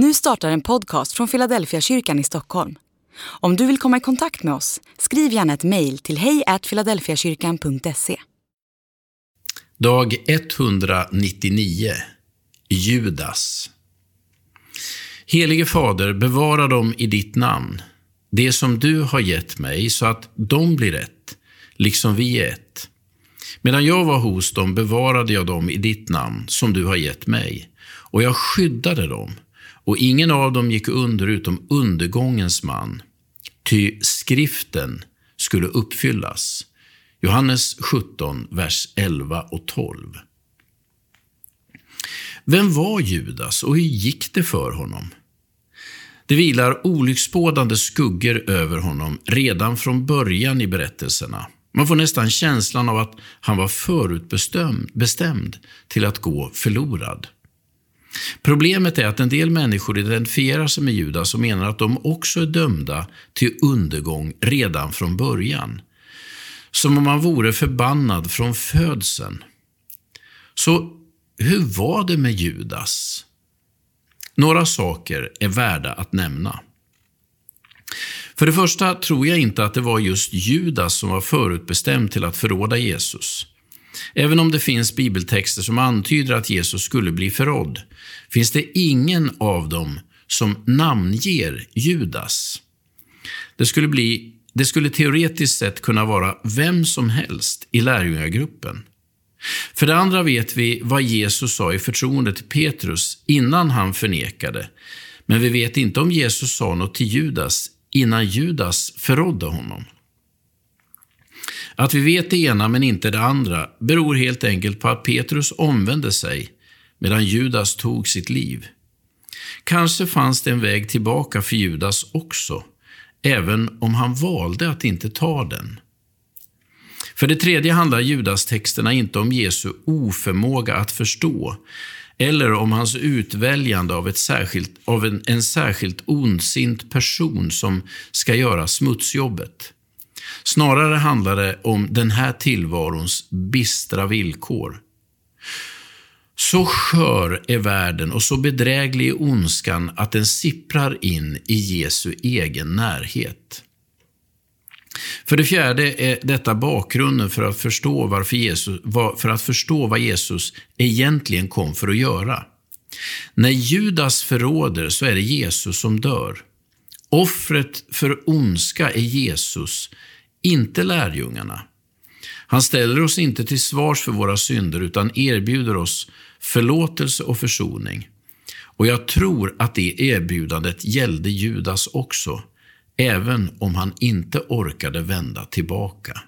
Nu startar en podcast från Philadelphia kyrkan i Stockholm. Om du vill komma i kontakt med oss, skriv gärna ett mejl till hejfiladelfiakyrkan.se. Dag 199 Judas Helige Fader, bevara dem i ditt namn, det som du har gett mig, så att de blir ett, liksom vi är ett. Medan jag var hos dem bevarade jag dem i ditt namn, som du har gett mig, och jag skyddade dem, och ingen av dem gick under utom undergångens man, ty skriften skulle uppfyllas. Johannes 17, vers 11 och 12. Vem var Judas och hur gick det för honom? Det vilar olycksbådande skuggor över honom redan från början i berättelserna. Man får nästan känslan av att han var förutbestämd till att gå förlorad. Problemet är att en del människor identifierar sig med Judas och menar att de också är dömda till undergång redan från början. Som om man vore förbannad från födseln. Så hur var det med Judas? Några saker är värda att nämna. För det första tror jag inte att det var just Judas som var förutbestämd till att förråda Jesus. Även om det finns bibeltexter som antyder att Jesus skulle bli förrådd, finns det ingen av dem som namnger Judas. Det skulle, bli, det skulle teoretiskt sett kunna vara vem som helst i lärjungagruppen. För det andra vet vi vad Jesus sa i förtroende till Petrus innan han förnekade, men vi vet inte om Jesus sa något till Judas innan Judas förrådde honom. Att vi vet det ena men inte det andra beror helt enkelt på att Petrus omvände sig medan Judas tog sitt liv. Kanske fanns det en väg tillbaka för Judas också, även om han valde att inte ta den. För det tredje handlar Judas-texterna inte om Jesu oförmåga att förstå, eller om hans utväljande av, ett särskilt, av en, en särskilt ondsint person som ska göra smutsjobbet. Snarare handlar det om den här tillvarons bistra villkor. Så skör är världen och så bedräglig är ondskan att den sipprar in i Jesu egen närhet. För det fjärde är detta bakgrunden för att förstå, varför Jesus, för att förstå vad Jesus egentligen kom för att göra. När Judas förråder så är det Jesus som dör. Offret för ondska är Jesus, inte lärjungarna. Han ställer oss inte till svars för våra synder utan erbjuder oss förlåtelse och försoning. Och jag tror att det erbjudandet gällde Judas också, även om han inte orkade vända tillbaka.